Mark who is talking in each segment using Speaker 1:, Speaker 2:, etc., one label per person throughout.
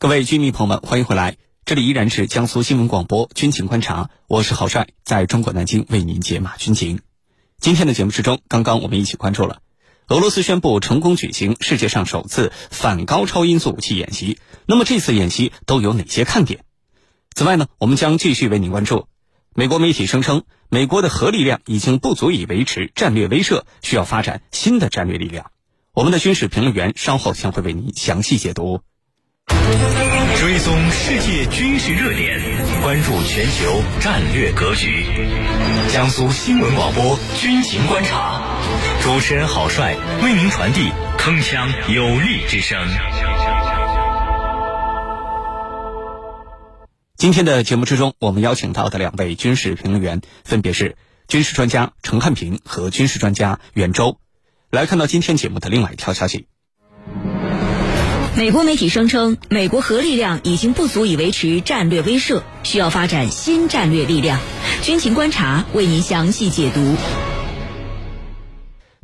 Speaker 1: 各位军迷朋友们，欢迎回来！这里依然是江苏新闻广播军情观察，我是郝帅，在中国南京为您解码军情。今天的节目之中，刚刚我们一起关注了俄罗斯宣布成功举行世界上首次反高超音速武器演习。那么这次演习都有哪些看点？此外呢，我们将继续为您关注美国媒体声称，美国的核力量已经不足以维持战略威慑，需要发展新的战略力量。我们的军事评论员稍后将会为您详细解读。
Speaker 2: 追踪世界军事热点，关注全球战略格局。江苏新闻广播军情观察，主持人郝帅为您传递铿锵有力之声。
Speaker 1: 今天的节目之中，我们邀请到的两位军事评论员分别是军事专家陈汉平和军事专家袁周。来看到今天节目的另外一条消息。
Speaker 3: 美国媒体声称，美国核力量已经不足以维持战略威慑，需要发展新战略力量。军情观察为您详细解读。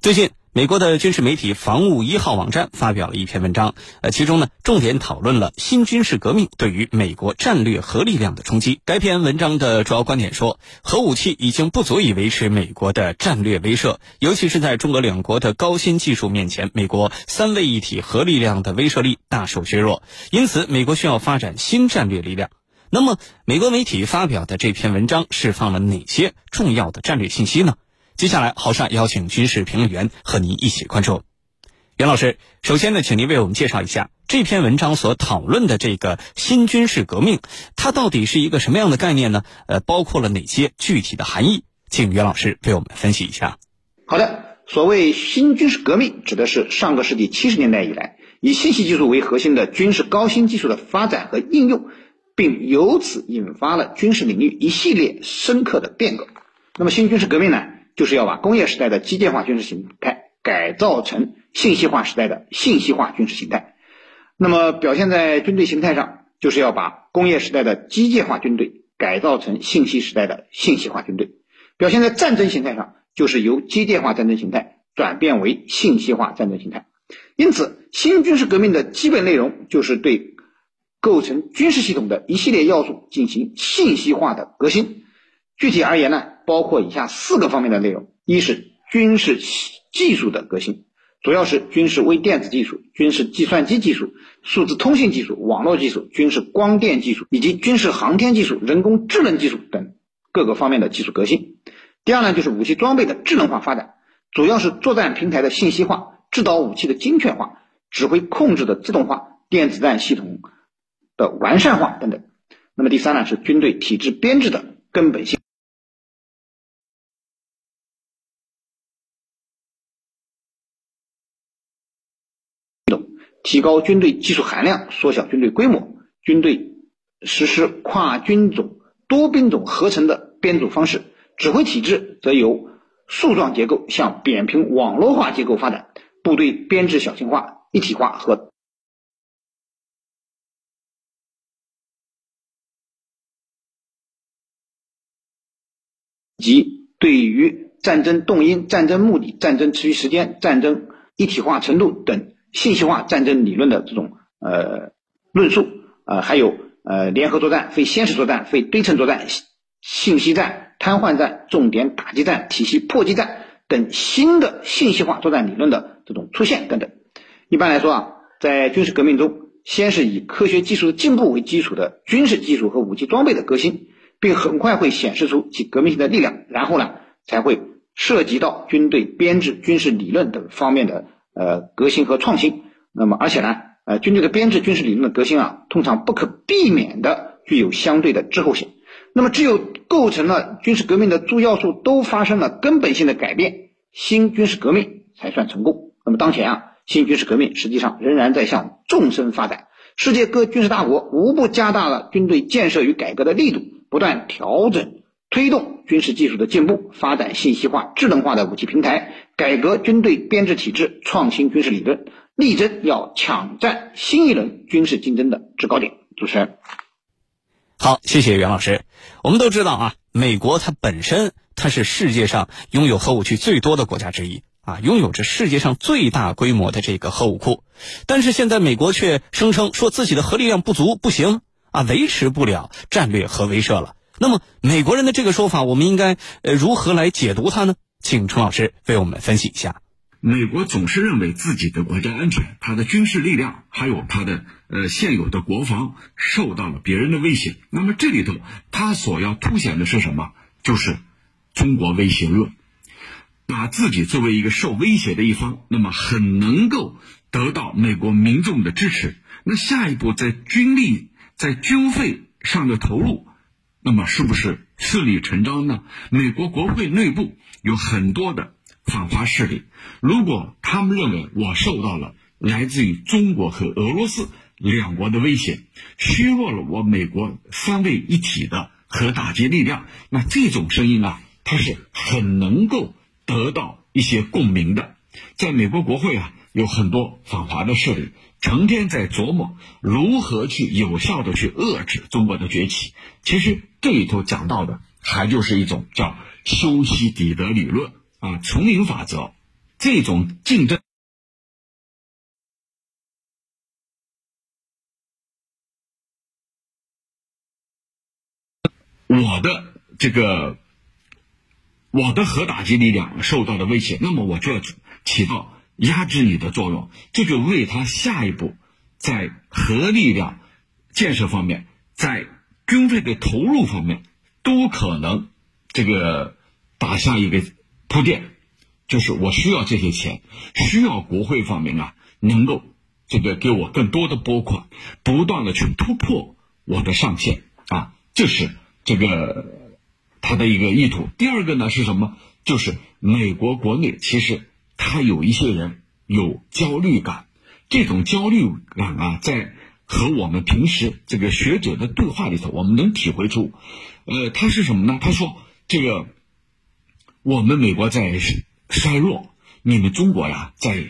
Speaker 1: 最近。美国的军事媒体“防务一号”网站发表了一篇文章，呃，其中呢重点讨论了新军事革命对于美国战略核力量的冲击。该篇文章的主要观点说，核武器已经不足以维持美国的战略威慑，尤其是在中俄两国的高新技术面前，美国三位一体核力量的威慑力大受削弱。因此，美国需要发展新战略力量。那么，美国媒体发表的这篇文章释放了哪些重要的战略信息呢？接下来，郝帅邀请军事评论员和您一起关注。袁老师，首先呢，请您为我们介绍一下这篇文章所讨论的这个新军事革命，它到底是一个什么样的概念呢？呃，包括了哪些具体的含义？请袁老师为我们分析一下。
Speaker 4: 好的，所谓新军事革命，指的是上个世纪七十年代以来，以信息技术为核心的军事高新技术的发展和应用，并由此引发了军事领域一系列深刻的变革。那么，新军事革命呢？就是要把工业时代的机械化军事形态改造成信息化时代的信息化军事形态。那么表现在军队形态上，就是要把工业时代的机械化军队改造成信息时代的信息化军队。表现在战争形态上，就是由机械化战争形态转变为信息化战争形态。因此，新军事革命的基本内容就是对构成军事系统的一系列要素进行信息化的革新。具体而言呢？包括以下四个方面的内容：一是军事技术的革新，主要是军事微电子技术、军事计算机技术、数字通信技术、网络技术、军事光电技术以及军事航天技术、人工智能技术等各个方面的技术革新。第二呢，就是武器装备的智能化发展，主要是作战平台的信息化、制导武器的精确化、指挥控制的自动化、电子战系统的完善化等等。那么第三呢，是军队体制编制的根本性。提高军队技术含量，缩小军队规模，军队实施跨军种、多兵种合成的编组方式，指挥体制则由树状结构向扁平网络化结构发展，部队编制小型化、一体化和及对于战争动因、战争目的、战争持续时间、战争一体化程度等。信息化战争理论的这种呃论述，呃还有呃联合作战、非先实作战、非对称作战、信息战、瘫痪战、重点打击战、体系破击战等新的信息化作战理论的这种出现等等。一般来说啊，在军事革命中，先是以科学技术进步为基础的军事技术和武器装备的革新，并很快会显示出其革命性的力量，然后呢才会涉及到军队编制、军事理论等方面的。呃，革新和创新，那么而且呢，呃，军队的编制、军事理论的革新啊，通常不可避免的具有相对的滞后性。那么，只有构成了军事革命的诸要素都发生了根本性的改变，新军事革命才算成功。那么，当前啊，新军事革命实际上仍然在向纵深发展，世界各军事大国无不加大了军队建设与改革的力度，不断调整。推动军事技术的进步，发展信息化、智能化的武器平台，改革军队编制体制，创新军事理论，力争要抢占新一轮军事竞争的制高点。主持人，
Speaker 1: 好，谢谢袁老师。我们都知道啊，美国它本身它是世界上拥有核武器最多的国家之一，啊，拥有着世界上最大规模的这个核武库，但是现在美国却声称说自己的核力量不足，不行啊，维持不了战略核威慑了。那么美国人的这个说法，我们应该呃如何来解读它呢？请陈老师为我们分析一下。
Speaker 5: 美国总是认为自己的国家安全、它的军事力量，还有它的呃现有的国防受到了别人的威胁。那么这里头，它所要凸显的是什么？就是中国威胁论。把自己作为一个受威胁的一方，那么很能够得到美国民众的支持。那下一步在军力、在军费上的投入，那么是不是顺理成章呢？美国国会内部有很多的反华势力，如果他们认为我受到了来自于中国和俄罗斯两国的威胁，削弱了我美国三位一体的核打击力量，那这种声音啊，它是很能够。得到一些共鸣的，在美国国会啊，有很多反华的势力，成天在琢磨如何去有效的去遏制中国的崛起。其实这里头讲到的，还就是一种叫修昔底德理论啊，丛林法则，这种竞争。我的这个。我的核打击力量受到了威胁，那么我就要起到压制你的作用，这就为他下一步在核力量建设方面，在军费的投入方面都可能这个打下一个铺垫，就是我需要这些钱，需要国会方面啊能够这个给我更多的拨款，不断的去突破我的上限啊，这是这个。他的一个意图，第二个呢是什么？就是美国国内其实他有一些人有焦虑感，这种焦虑感啊，在和我们平时这个学者的对话里头，我们能体会出，呃，他是什么呢？他说这个我们美国在衰弱，你们中国呀，在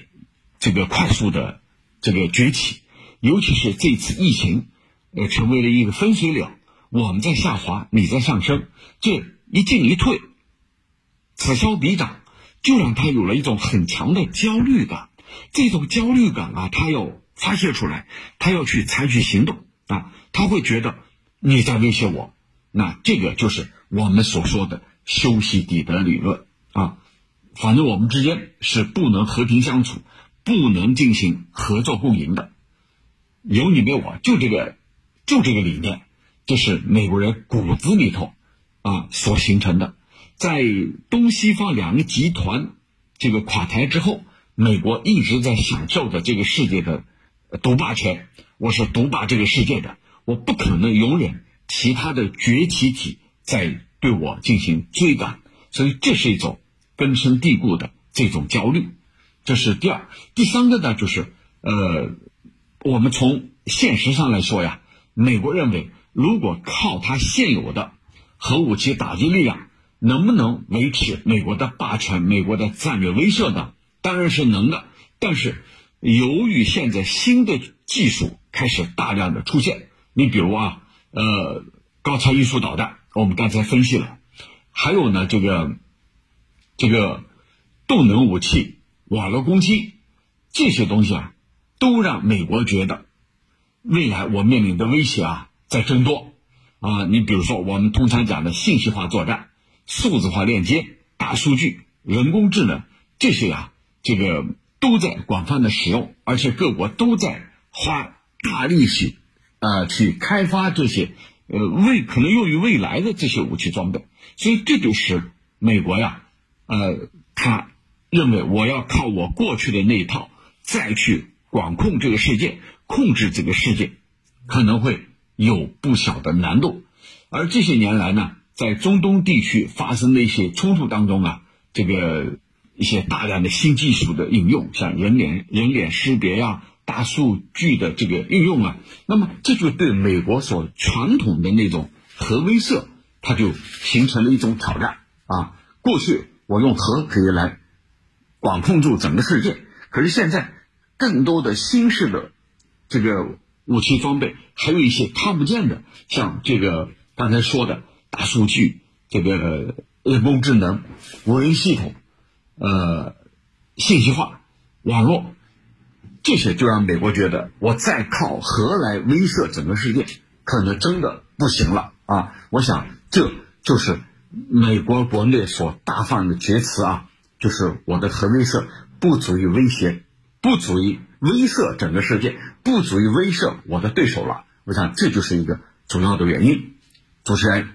Speaker 5: 这个快速的这个崛起，尤其是这次疫情，呃，成为了一个分水岭。我们在下滑，你在上升，这一进一退，此消彼长，就让他有了一种很强的焦虑感。这种焦虑感啊，他要发泄出来，他要去采取行动啊，他会觉得你在威胁我。那这个就是我们所说的修昔底德理论啊。反正我们之间是不能和平相处，不能进行合作共赢的，有你没我，就这个，就这个理念。这是美国人骨子里头啊所形成的，在东西方两个集团这个垮台之后，美国一直在享受着这个世界的独霸权。我是独霸这个世界的，我不可能容忍其他的崛起体在对我进行追赶，所以这是一种根深蒂固的这种焦虑。这是第二，第三个呢，就是呃，我们从现实上来说呀，美国认为。如果靠它现有的核武器打击力量，能不能维持美国的霸权、美国的战略威慑呢？当然是能的。但是，由于现在新的技术开始大量的出现，你比如啊，呃，高超音速导弹，我们刚才分析了，还有呢，这个这个动能武器、网络攻击这些东西啊，都让美国觉得未来我面临的威胁啊。在增多，啊，你比如说我们通常讲的信息化作战、数字化链接、大数据、人工智能这些啊，这个都在广泛的使用，而且各国都在花大力气，啊，去开发这些，呃，未可能用于未来的这些武器装备。所以这就是美国呀，呃，他认为我要靠我过去的那一套再去管控这个世界，控制这个世界，可能会。有不小的难度，而这些年来呢，在中东地区发生的一些冲突当中啊，这个一些大量的新技术的应用，像人脸人脸识别呀、大数据的这个应用啊，那么这就对美国所传统的那种核威慑，它就形成了一种挑战啊。过去我用核可以来管控住整个世界，可是现在更多的新式的这个。武器装备还有一些看不见的，像这个刚才说的大数据、这个人工智能、无人系统，呃，信息化、网络，这些就让美国觉得我再靠核来威慑整个世界，可能真的不行了啊！我想这就是美国国内所大放的厥词啊，就是我的核威慑不足以威胁，不足以威慑整个世界，不足以威慑我的对手了。我想这就是一个主要的原因。主持人。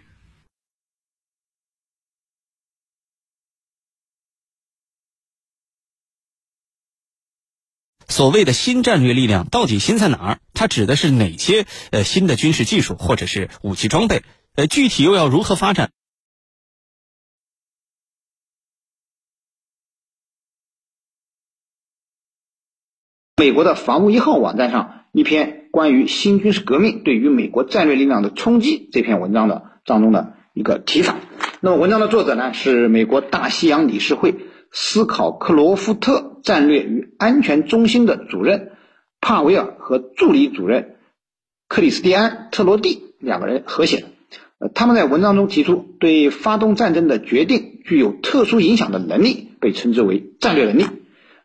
Speaker 1: 所谓的新战略力量到底新在哪儿？它指的是哪些呃新的军事技术或者是武器装备？呃，具体又要如何发展？
Speaker 4: 美国的防务一号网站上一篇关于新军事革命对于美国战略力量的冲击这篇文章的当中的一个提法。那么文章的作者呢是美国大西洋理事会。斯考克罗夫特战略与安全中心的主任帕维尔和助理主任克里斯蒂安特罗蒂两个人合写的。呃，他们在文章中提出，对发动战争的决定具有特殊影响的能力被称之为战略能力。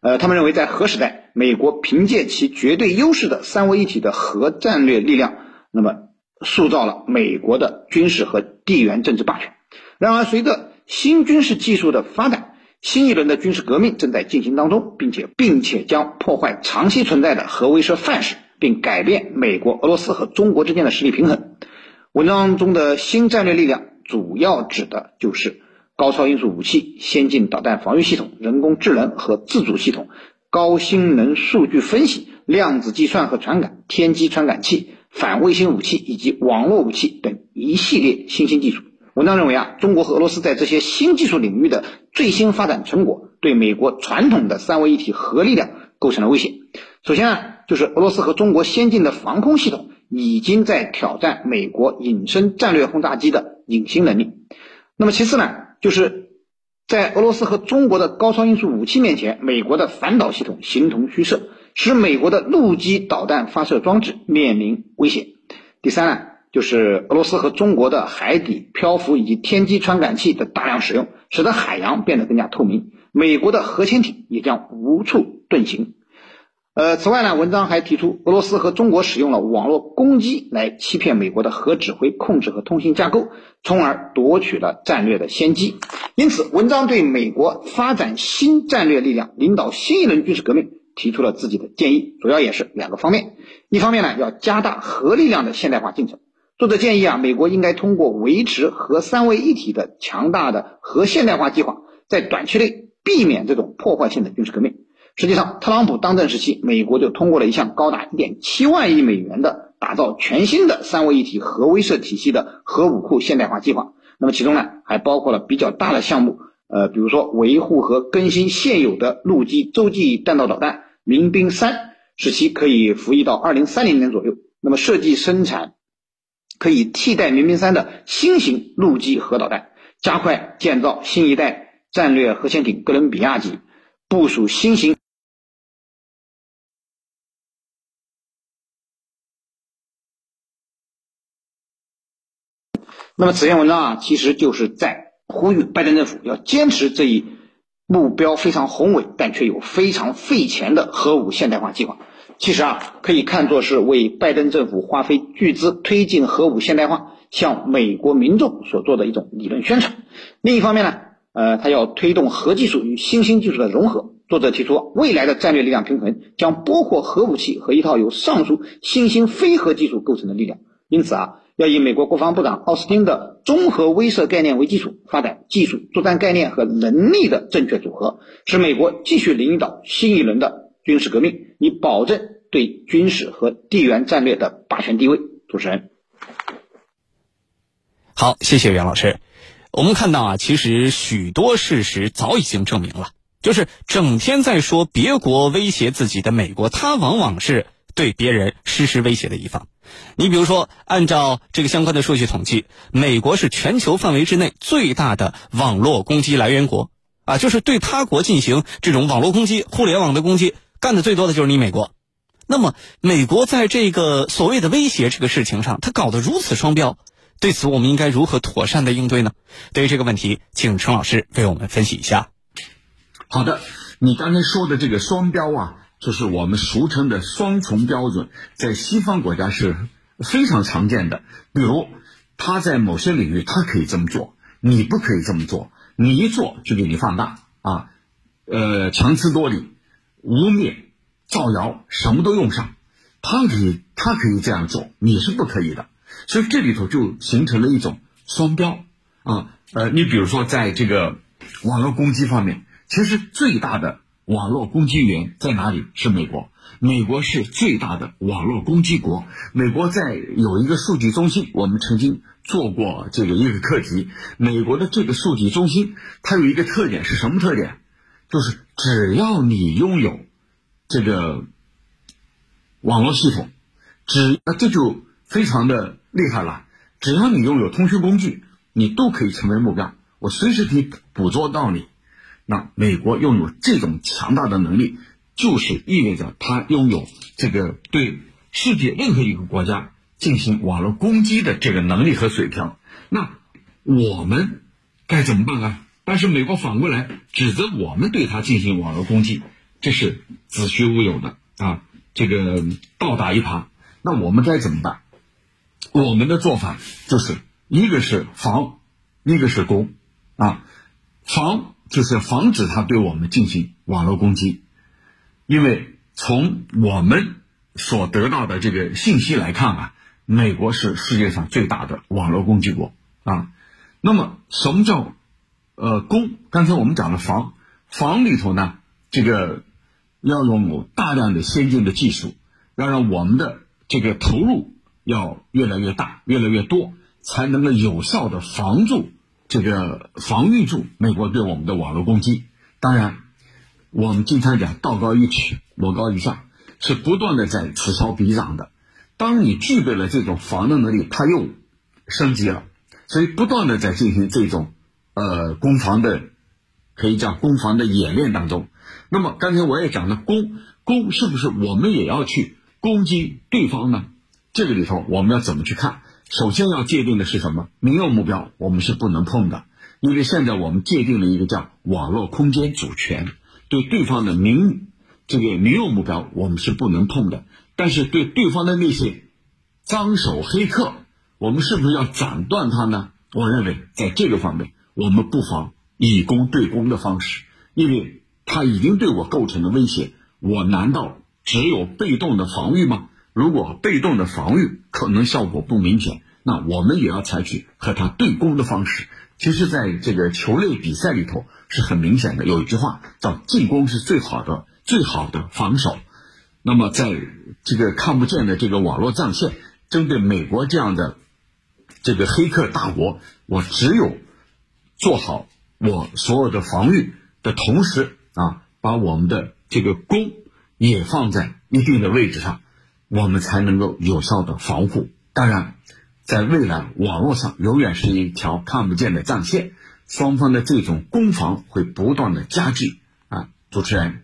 Speaker 4: 呃，他们认为，在核时代，美国凭借其绝对优势的三位一体的核战略力量，那么塑造了美国的军事和地缘政治霸权。然而，随着新军事技术的发展，新一轮的军事革命正在进行当中，并且并且将破坏长期存在的核威慑范式，并改变美国、俄罗斯和中国之间的实力平衡。文章中的新战略力量主要指的就是高超音速武器、先进导弹防御系统、人工智能和自主系统、高性能数据分析、量子计算和传感、天基传感器、反卫星武器以及网络武器等一系列新兴技术。文章认为啊，中国和俄罗斯在这些新技术领域的最新发展成果，对美国传统的三位一体核力量构成了威胁。首先啊，就是俄罗斯和中国先进的防空系统已经在挑战美国隐身战略轰炸机的隐形能力。那么其次呢，就是在俄罗斯和中国的高超音速武器面前，美国的反导系统形同虚设，使美国的陆基导弹发射装置面临威胁。第三呢？就是俄罗斯和中国的海底漂浮以及天基传感器的大量使用，使得海洋变得更加透明。美国的核潜艇也将无处遁形。呃，此外呢，文章还提出，俄罗斯和中国使用了网络攻击来欺骗美国的核指挥、控制和通信架构，从而夺取了战略的先机。因此，文章对美国发展新战略力量、领导新一轮军事革命提出了自己的建议，主要也是两个方面。一方面呢，要加大核力量的现代化进程。作者建议啊，美国应该通过维持核三位一体的强大的核现代化计划，在短期内避免这种破坏性的军事革命。实际上，特朗普当政时期，美国就通过了一项高达一点七万亿美元的打造全新的三位一体核威慑体系的核武库现代化计划。那么其中呢，还包括了比较大的项目，呃，比如说维护和更新现有的陆基洲际弹道导弹“民兵三”，使其可以服役到二零三零年左右。那么设计生产。可以替代“民兵三”的新型陆基核导弹，加快建造新一代战略核潜艇“哥伦比亚级”，部署新型。那么，此篇文章啊，其实就是在呼吁拜登政府要坚持这一目标非常宏伟，但却有非常费钱的核武现代化计划。其实啊，可以看作是为拜登政府花费巨资推进核武现代化，向美国民众所做的一种理论宣传。另一方面呢，呃，他要推动核技术与新兴技术的融合。作者提出，未来的战略力量平衡将包括核武器和一套由上述新兴非核技术构成的力量。因此啊，要以美国国防部长奥斯汀的综合威慑概念为基础，发展技术、作战概念和能力的正确组合，使美国继续领导新一轮的。军事革命，以保证对军事和地缘战略的霸权地位。主持人，
Speaker 1: 好，谢谢袁老师。我们看到啊，其实许多事实早已经证明了，就是整天在说别国威胁自己的美国，他往往是对别人实施威胁的一方。你比如说，按照这个相关的数据统计，美国是全球范围之内最大的网络攻击来源国啊，就是对他国进行这种网络攻击、互联网的攻击。干的最多的就是你美国，那么美国在这个所谓的威胁这个事情上，他搞得如此双标，对此我们应该如何妥善的应对呢？对于这个问题，请陈老师为我们分析一下。
Speaker 5: 好的，你刚才说的这个双标啊，就是我们俗称的双重标准，在西方国家是非常常见的。比如他在某些领域他可以这么做，你不可以这么做，你一做就给你放大啊，呃，强词夺理、污蔑、造谣，什么都用上。他可以，他可以这样做，你是不可以的。所以这里头就形成了一种双标啊。呃，你比如说在这个网络攻击方面，其实最大的网络攻击源在哪里？是美国。美国是最大的网络攻击国。美国在有一个数据中心，我们曾经做过这个一个课题。美国的这个数据中心，它有一个特点是什么特点？就是只要你拥有这个。网络系统，只啊这就非常的厉害了。只要你拥有通讯工具，你都可以成为目标。我随时可以捕捉到你。那美国拥有这种强大的能力，就是意味着它拥有这个对世界任何一个国家进行网络攻击的这个能力和水平。那我们该怎么办啊？但是美国反过来指责我们对他进行网络攻击，这是子虚乌有的啊。这个倒打一耙，那我们该怎么办？我们的做法就是一个是防，一个是攻，啊，防就是防止他对我们进行网络攻击，因为从我们所得到的这个信息来看啊，美国是世界上最大的网络攻击国啊。那么什么叫呃攻？刚才我们讲了防，防里头呢，这个。要拥有大量的先进的技术，要让我们的这个投入要越来越大、越来越多，才能够有效的防住这个防御住美国对我们的网络攻击。当然，我们经常讲道高一尺，魔高一丈，是不断的在此消彼长的。当你具备了这种防的能力，它又升级了，所以不断的在进行这种呃攻防的，可以讲攻防的演练当中。那么刚才我也讲了，攻攻是不是我们也要去攻击对方呢？这个里头我们要怎么去看？首先要界定的是什么？民用目标我们是不能碰的，因为现在我们界定了一个叫网络空间主权，对对方的民这个民用目标我们是不能碰的。但是对对方的那些脏手黑客，我们是不是要斩断他呢？我认为在这个方面，我们不妨以攻对攻的方式，因为。他已经对我构成了威胁，我难道只有被动的防御吗？如果被动的防御可能效果不明显，那我们也要采取和他对攻的方式。其实，在这个球类比赛里头是很明显的，有一句话叫“进攻是最好的、最好的防守”。那么，在这个看不见的这个网络战线，针对美国这样的这个黑客大国，我只有做好我所有的防御的同时。啊，把我们的这个弓也放在一定的位置上，我们才能够有效的防护。当然，在未来，网络上永远是一条看不见的战线，双方的这种攻防会不断的加剧。啊，主持人。